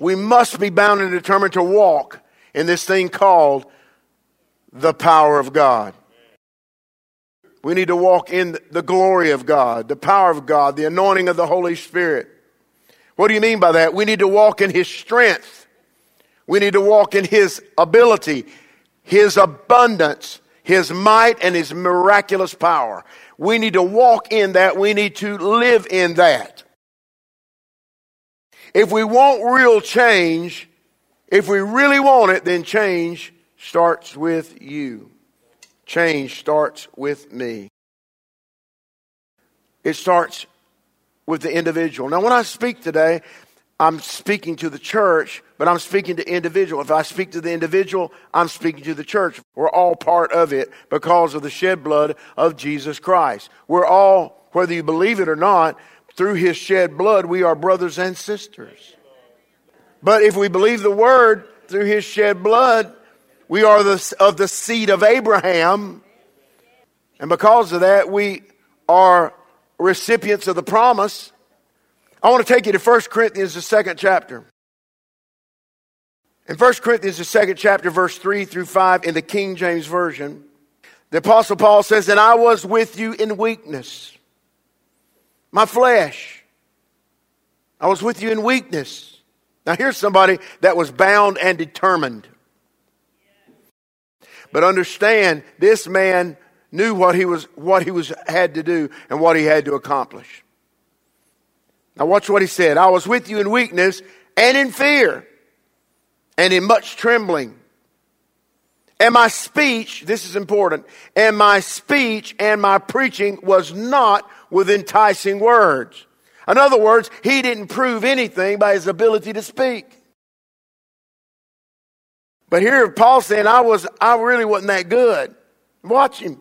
we must be bound and determined to walk in this thing called the power of God. We need to walk in the glory of God, the power of God, the anointing of the Holy Spirit. What do you mean by that? We need to walk in His strength. We need to walk in His ability, His abundance, His might, and His miraculous power. We need to walk in that. We need to live in that. If we want real change, if we really want it, then change starts with you. Change starts with me. It starts with the individual. Now, when I speak today, I'm speaking to the church, but I'm speaking to individual. If I speak to the individual, I'm speaking to the church. We're all part of it because of the shed blood of Jesus Christ. We're all, whether you believe it or not, through his shed blood, we are brothers and sisters. But if we believe the word through his shed blood, we are the, of the seed of Abraham. And because of that, we are recipients of the promise. I want to take you to 1 Corinthians, the second chapter. In 1 Corinthians, the second chapter, verse 3 through 5, in the King James Version, the Apostle Paul says, And I was with you in weakness, my flesh. I was with you in weakness. Now, here's somebody that was bound and determined. But understand, this man knew what he was, what he was, had to do and what he had to accomplish. Now watch what he said. I was with you in weakness and in fear and in much trembling. And my speech, this is important, and my speech and my preaching was not with enticing words. In other words, he didn't prove anything by his ability to speak. But here Paul's saying, I was, I really wasn't that good. Watch him.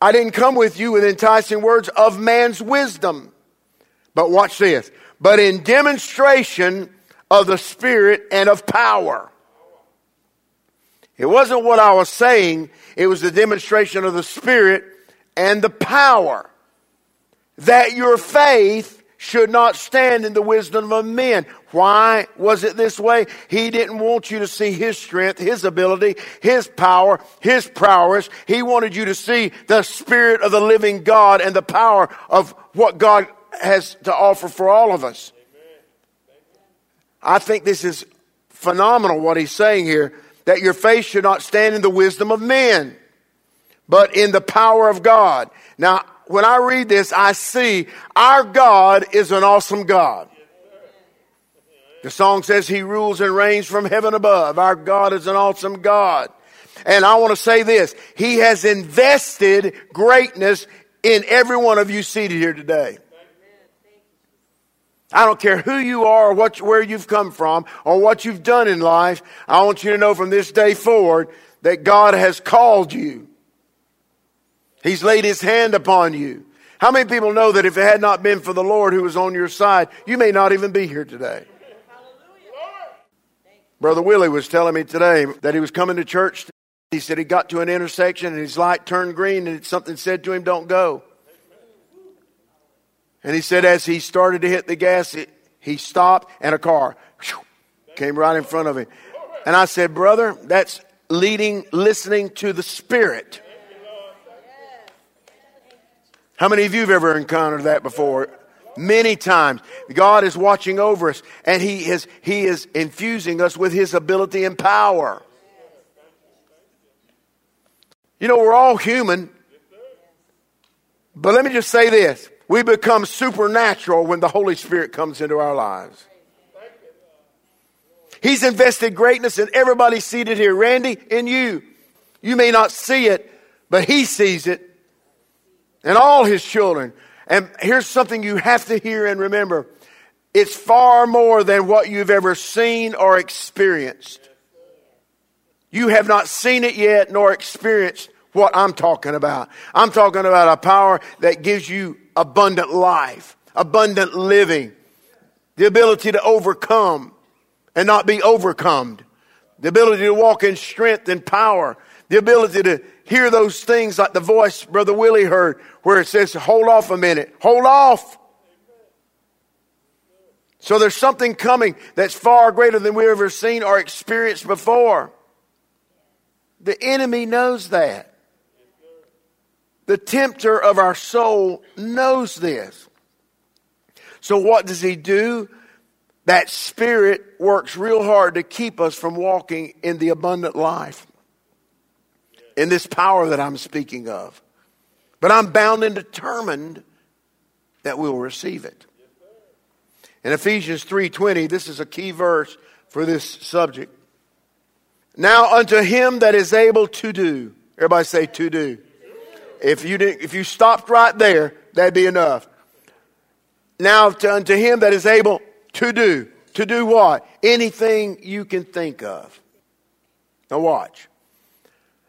I didn't come with you with enticing words of man's wisdom. But watch this. But in demonstration of the Spirit and of power. It wasn't what I was saying, it was the demonstration of the Spirit and the power. That your faith should not stand in the wisdom of men. Why was it this way? He didn't want you to see His strength, His ability, His power, His prowess. He wanted you to see the Spirit of the living God and the power of what God has to offer for all of us. I think this is phenomenal what he's saying here that your faith should not stand in the wisdom of men, but in the power of God. Now, when I read this, I see our God is an awesome God. The song says he rules and reigns from heaven above. Our God is an awesome God. And I want to say this. He has invested greatness in every one of you seated here today. I don't care who you are or what, where you've come from or what you've done in life. I want you to know from this day forward that God has called you. He's laid his hand upon you. How many people know that if it had not been for the Lord who was on your side, you may not even be here today? Brother Willie was telling me today that he was coming to church. He said he got to an intersection and his light turned green and something said to him, Don't go. And he said, as he started to hit the gas, it, he stopped and a car whew, came right in front of him. And I said, brother, that's leading, listening to the Spirit. How many of you have ever encountered that before? Many times. God is watching over us and He is, He is infusing us with His ability and power. You know, we're all human. But let me just say this. We become supernatural when the Holy Spirit comes into our lives. He's invested greatness in everybody seated here. Randy, in you. You may not see it, but He sees it. And all His children. And here's something you have to hear and remember. It's far more than what you've ever seen or experienced. You have not seen it yet nor experienced what I'm talking about. I'm talking about a power that gives you abundant life, abundant living, the ability to overcome and not be overcome, the ability to walk in strength and power, the ability to hear those things like the voice Brother Willie heard where it says, hold off a minute, hold off. So there's something coming that's far greater than we've ever seen or experienced before. The enemy knows that. The tempter of our soul knows this. So what does he do? That spirit works real hard to keep us from walking in the abundant life, in this power that I'm speaking of. But I'm bound and determined that we'll receive it. In Ephesians 3:20, this is a key verse for this subject. Now unto him that is able to do. Everybody say to do. If you didn't, if you stopped right there, that'd be enough. Now to, unto him that is able to do. To do what? Anything you can think of. Now watch.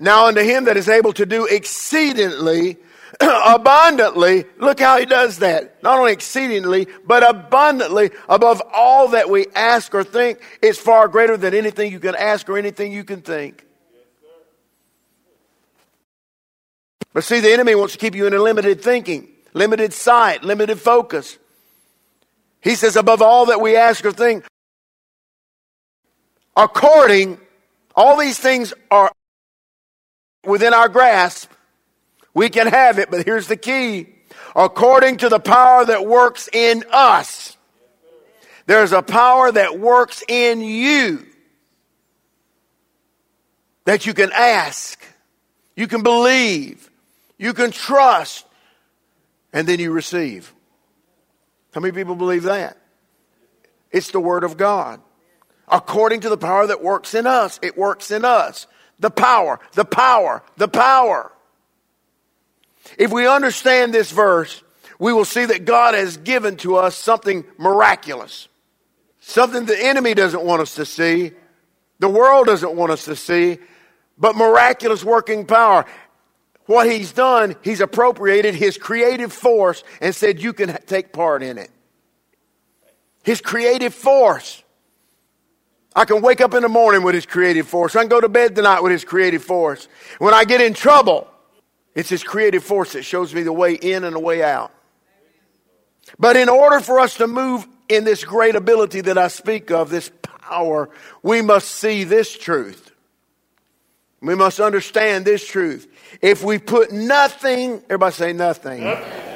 Now unto him that is able to do exceedingly abundantly. Look how he does that. Not only exceedingly, but abundantly above all that we ask or think. It's far greater than anything you can ask or anything you can think. But see, the enemy wants to keep you in a limited thinking, limited sight, limited focus. He says, above all that we ask or think, according, all these things are within our grasp. We can have it, but here's the key. According to the power that works in us. There's a power that works in you that you can ask, you can believe, you can trust, and then you receive. How many people believe that? It's the Word of God. According to the power that works in us, it works in us. The power, the power, the power. If we understand this verse, we will see that God has given to us something miraculous. Something the enemy doesn't want us to see. The world doesn't want us to see. But miraculous working power. What he's done, he's appropriated his creative force and said you can take part in it. His creative force. I can wake up in the morning with his creative force. I can go to bed tonight with his creative force. When I get in trouble, it's His creative force that shows me the way in and the way out. But in order for us to move in this great ability that I speak of, this power, we must see this truth. We must understand this truth. If we put nothing, everybody say nothing. nothing.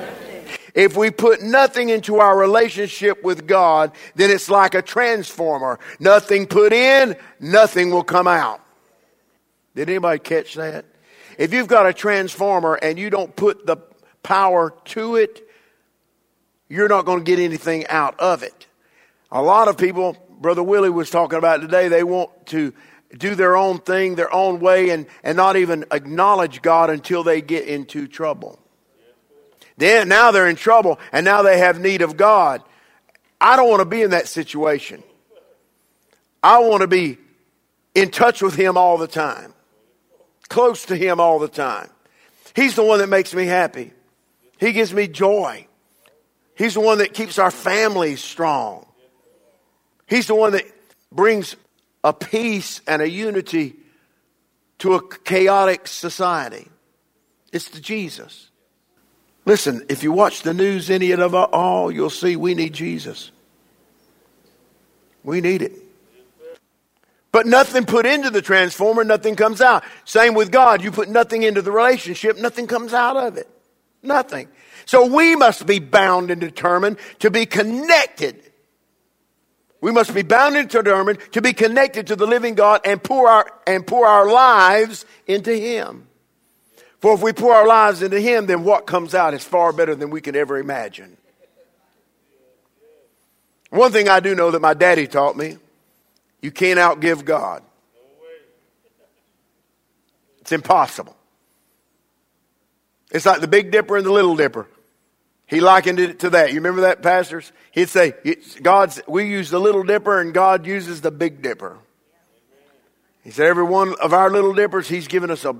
If we put nothing into our relationship with God, then it's like a transformer. Nothing put in, nothing will come out. Did anybody catch that? If you've got a transformer and you don't put the power to it, you're not going to get anything out of it. A lot of people, Brother Willie was talking about today, they want to do their own thing, their own way, and, and not even acknowledge God until they get into trouble. Then now they're in trouble and now they have need of God. I don't want to be in that situation. I want to be in touch with Him all the time close to Him all the time. He's the one that makes me happy. He gives me joy. He's the one that keeps our families strong. He's the one that brings a peace and a unity to a chaotic society. It's the Jesus. Listen, if you watch the news any of all, you'll see we need Jesus. We need it. But nothing put into the transformer, nothing comes out. Same with God. You put nothing into the relationship, nothing comes out of it. Nothing. So we must be bound and determined to be connected. We must be bound and determined to be connected to the living God and pour our, and pour our lives into Him. For if we pour our lives into Him, then what comes out is far better than we can ever imagine. One thing I do know that my daddy taught me you can't outgive God. It's impossible. It's like the Big Dipper and the Little Dipper. He likened it to that. You remember that, pastors? He'd say, God's, we use the Little Dipper and God uses the Big Dipper. He said, every one of our little dippers, He's given us a,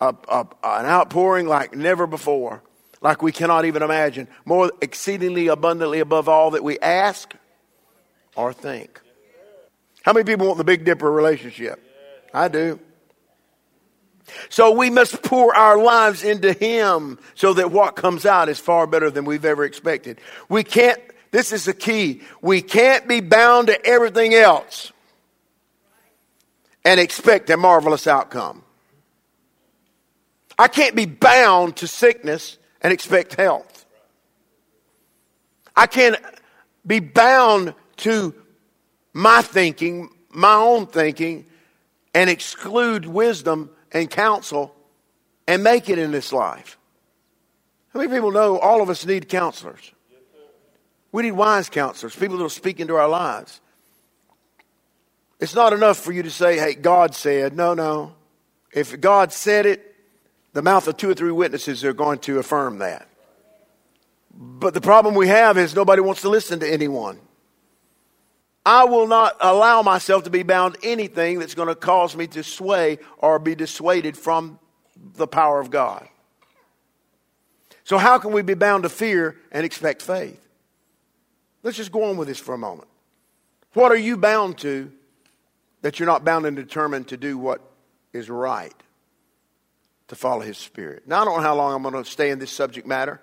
a, a, an outpouring like never before, like we cannot even imagine, more exceedingly abundantly above all that we ask or think. How many people want the Big Dipper relationship? I do. So we must pour our lives into Him so that what comes out is far better than we've ever expected. We can't This is the key. We can't be bound to everything else and expect a marvelous outcome. I can't be bound to sickness and expect health. I can't be bound to my thinking, my own thinking, and exclude wisdom and counsel and make it in this life. How many people know all of us need counselors? We need wise counselors, people that will speak into our lives. It's not enough for you to say, hey, God said. No, no. If God said it, the mouth of two or three witnesses are going to affirm that. But the problem we have is nobody wants to listen to anyone. I will not allow myself to be bound anything that's going to cause me to sway or be dissuaded from the power of God. So, how can we be bound to fear and expect faith? Let's just go on with this for a moment. What are you bound to that you're not bound and determined to do what is right? To follow His Spirit. Now, I don't know how long I'm going to stay in this subject matter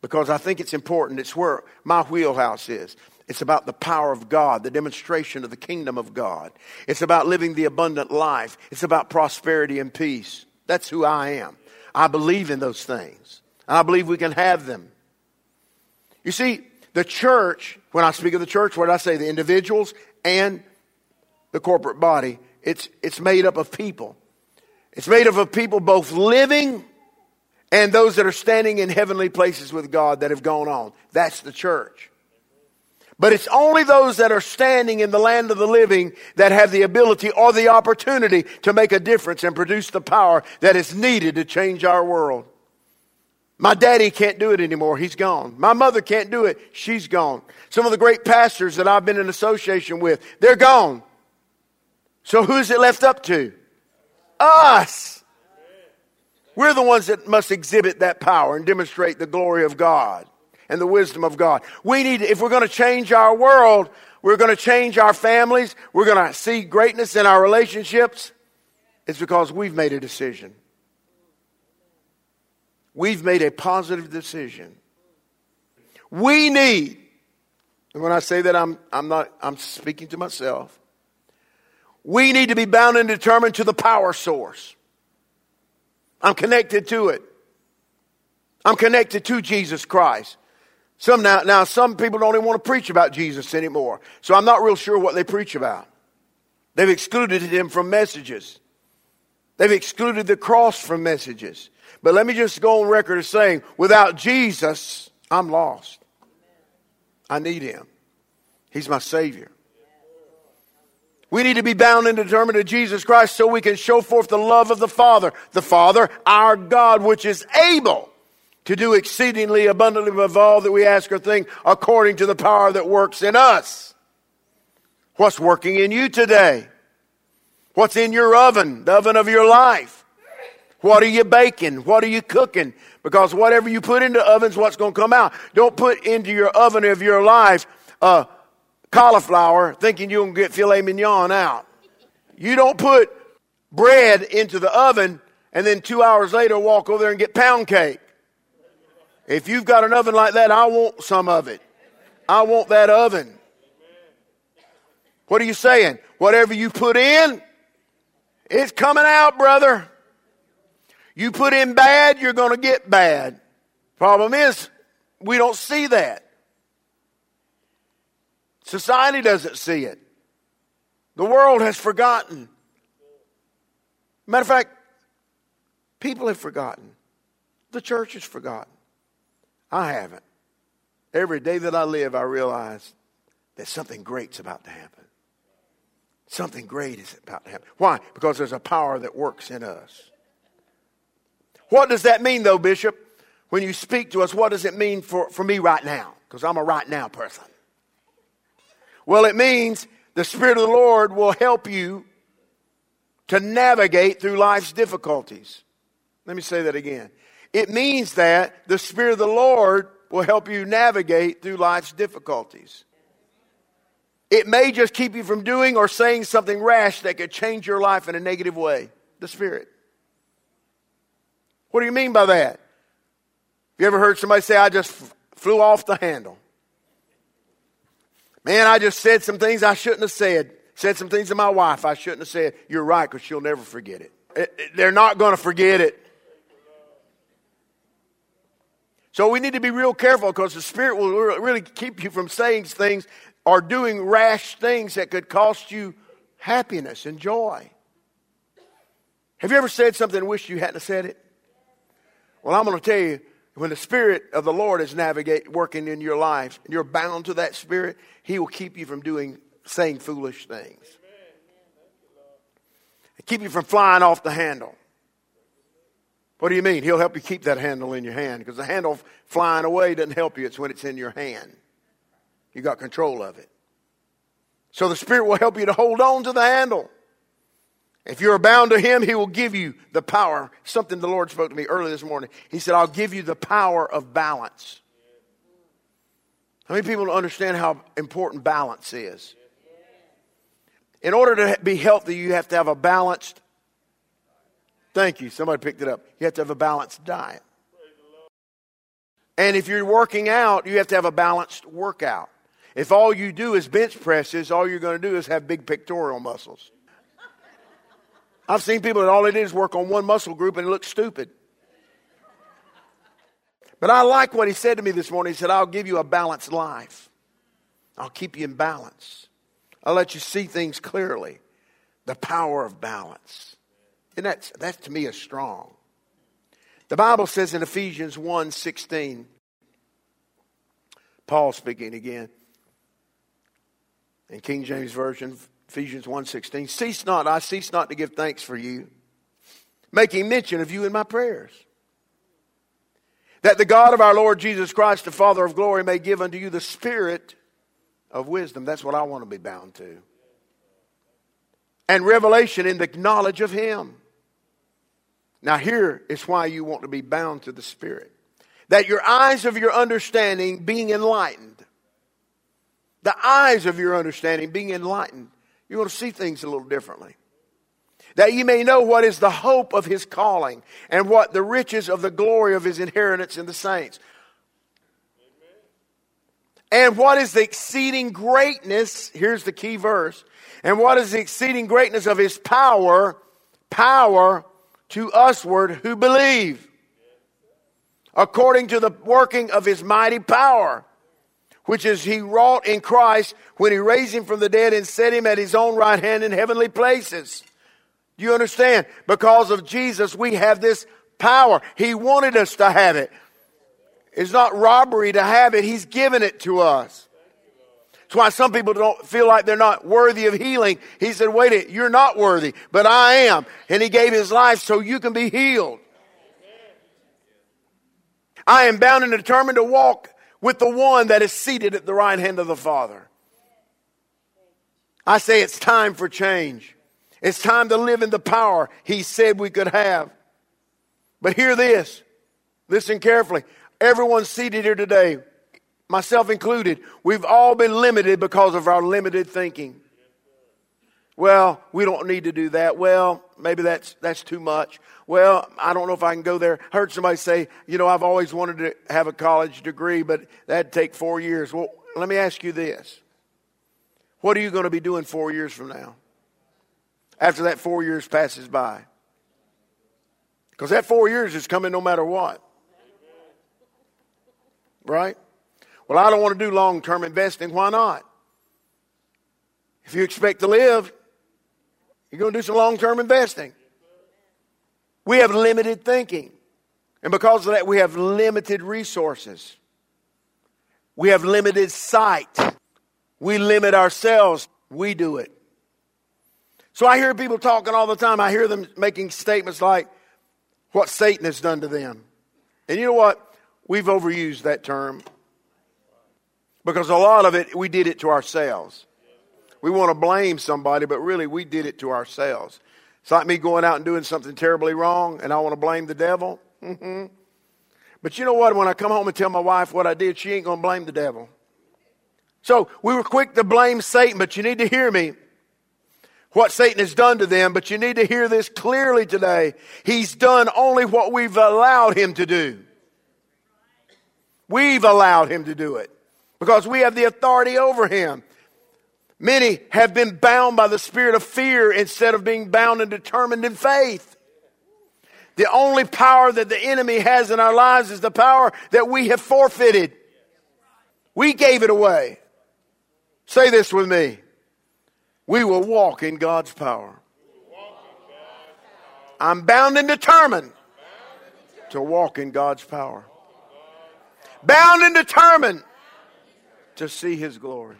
because I think it's important. It's where my wheelhouse is. It's about the power of God, the demonstration of the kingdom of God. It's about living the abundant life. It's about prosperity and peace. That's who I am. I believe in those things. And I believe we can have them. You see, the church, when I speak of the church, what did I say? The individuals and the corporate body. It's, it's made up of people. It's made up of people both living and those that are standing in heavenly places with God that have gone on. That's the church. But it's only those that are standing in the land of the living that have the ability or the opportunity to make a difference and produce the power that is needed to change our world. My daddy can't do it anymore. He's gone. My mother can't do it. She's gone. Some of the great pastors that I've been in association with, they're gone. So who's it left up to? Us. We're the ones that must exhibit that power and demonstrate the glory of God and the wisdom of God. We need, if we're going to change our world, we're going to change our families, we're going to see greatness in our relationships, it's because we've made a decision. We've made a positive decision. We need, and when I say that, I'm, I'm not, I'm speaking to myself. We need to be bound and determined to the power source. I'm connected to it. I'm connected to Jesus Christ. Some now, now some people don't even want to preach about Jesus anymore. So I'm not real sure what they preach about. They've excluded him from messages. They've excluded the cross from messages. But let me just go on record as saying, without Jesus, I'm lost. I need him. He's my Savior. We need to be bound and determined to Jesus Christ so we can show forth the love of the Father. The Father, our God, which is able to do exceedingly abundantly above all that we ask or think according to the power that works in us. What's working in you today? What's in your oven, the oven of your life? What are you baking? What are you cooking? Because whatever you put into ovens, what's going to come out? Don't put into your oven of your life uh, cauliflower thinking you're going to get filet mignon out. You don't put bread into the oven and then two hours later walk over there and get pound cake. If you've got an oven like that, I want some of it. I want that oven. What are you saying? Whatever you put in, it's coming out, brother. You put in bad, you're going to get bad. Problem is, we don't see that. Society doesn't see it. The world has forgotten. Matter of fact, people have forgotten. The church has forgotten. I haven't. Every day that I live, I realize that something great's about to happen. Something great is about to happen. Why? Because there's a power that works in us. What does that mean, though, Bishop? When you speak to us, what does it mean for, for me right now? Because I'm a right now person. Well, it means the Spirit of the Lord will help you to navigate through life's difficulties. Let me say that again. It means that the Spirit of the Lord will help you navigate through life's difficulties. It may just keep you from doing or saying something rash that could change your life in a negative way. The Spirit. What do you mean by that? Have you ever heard somebody say, I just flew off the handle? Man, I just said some things I shouldn't have said. Said some things to my wife I shouldn't have said. You're right, because she'll never forget it. it, it they're not going to forget it. So we need to be real careful because the Spirit will really keep you from saying things or doing rash things that could cost you happiness and joy. Have you ever said something and wished you hadn't said it? Well, I'm going to tell you, when the Spirit of the Lord is navigate working in your life, and you're bound to that Spirit, He will keep you from doing saying foolish things. And Keep you from flying off the handle. What do you mean? He'll help you keep that handle in your hand because the handle flying away doesn't help you. It's when it's in your hand. You got control of it. So the Spirit will help you to hold on to the handle. If you're bound to Him, He will give you the power. Something the Lord spoke to me early this morning. He said, I'll give you the power of balance. How many people understand how important balance is? In order to be healthy, you have to have a balanced Thank you. Somebody picked it up. You have to have a balanced diet. And if you're working out, you have to have a balanced workout. If all you do is bench presses, all you're going to do is have big pectoral muscles. I've seen people that all they did is work on one muscle group and it looks stupid. But I like what he said to me this morning. He said, I'll give you a balanced life. I'll keep you in balance. I'll let you see things clearly. The power of balance. And that's, that to me is strong. The Bible says in Ephesians 1 16, Paul speaking again, in King James Version, Ephesians 1 16, cease not, I cease not to give thanks for you, making mention of you in my prayers. That the God of our Lord Jesus Christ, the Father of glory, may give unto you the spirit of wisdom. That's what I want to be bound to. And revelation in the knowledge of Him now, here is why you want to be bound to the Spirit that your eyes of your understanding being enlightened, the eyes of your understanding being enlightened, you're going to see things a little differently. That you may know what is the hope of his calling and what the riches of the glory of his inheritance in the saints. And what is the exceeding greatness? Here's the key verse. And what is the exceeding greatness of his power? Power to usward who believe, according to the working of his mighty power, which is he wrought in Christ when he raised him from the dead and set him at his own right hand in heavenly places. Do you understand? Because of Jesus, we have this power. He wanted us to have it. It's not robbery to have it. He's given it to us. That's why some people don't feel like they're not worthy of healing. He said, wait a you're not worthy, but I am. And he gave his life so you can be healed. I am bound and determined to walk with the one that is seated at the right hand of the Father. I say it's time for change. It's time to live in the power he said we could have. But hear this. Listen carefully. Everyone seated here today myself included, we've all been limited because of our limited thinking. Well, we don't need to do that. Well, maybe that's that's too much. Well, I don't know if I can go there. I heard somebody say, you know, I've always wanted to have a college degree, but that'd take four years. Well, let me ask you this. What are you going to be doing four years from now? After that four years passes by. Because that four years is coming no matter what. Right? Well, I don't want to do long term investing. Why not? If you expect to live, you're going to do some long term investing. We have limited thinking. And because of that, we have limited resources. We have limited sight. We limit ourselves. We do it. So I hear people talking all the time. I hear them making statements like what Satan has done to them. And you know what? We've overused that term. Because a lot of it, we did it to ourselves. We want to blame somebody, but really we did it to ourselves. It's like me going out and doing something terribly wrong and I want to blame the devil. Mm-hmm. But you know what? When I come home and tell my wife what I did, she ain't going to blame the devil. So we were quick to blame Satan, but you need to hear me. What Satan has done to them, but you need to hear this clearly today. He's done only what we've allowed him to do. We've allowed him to do it because we have the authority over him. Many have been bound by the spirit of fear instead of being bound and determined in faith. The only power that the enemy has in our lives is the power that we have forfeited. We gave it away. Say this with me. We will walk in God's power. I'm bound and determined to walk in God's power. Bound and determined to see His glory.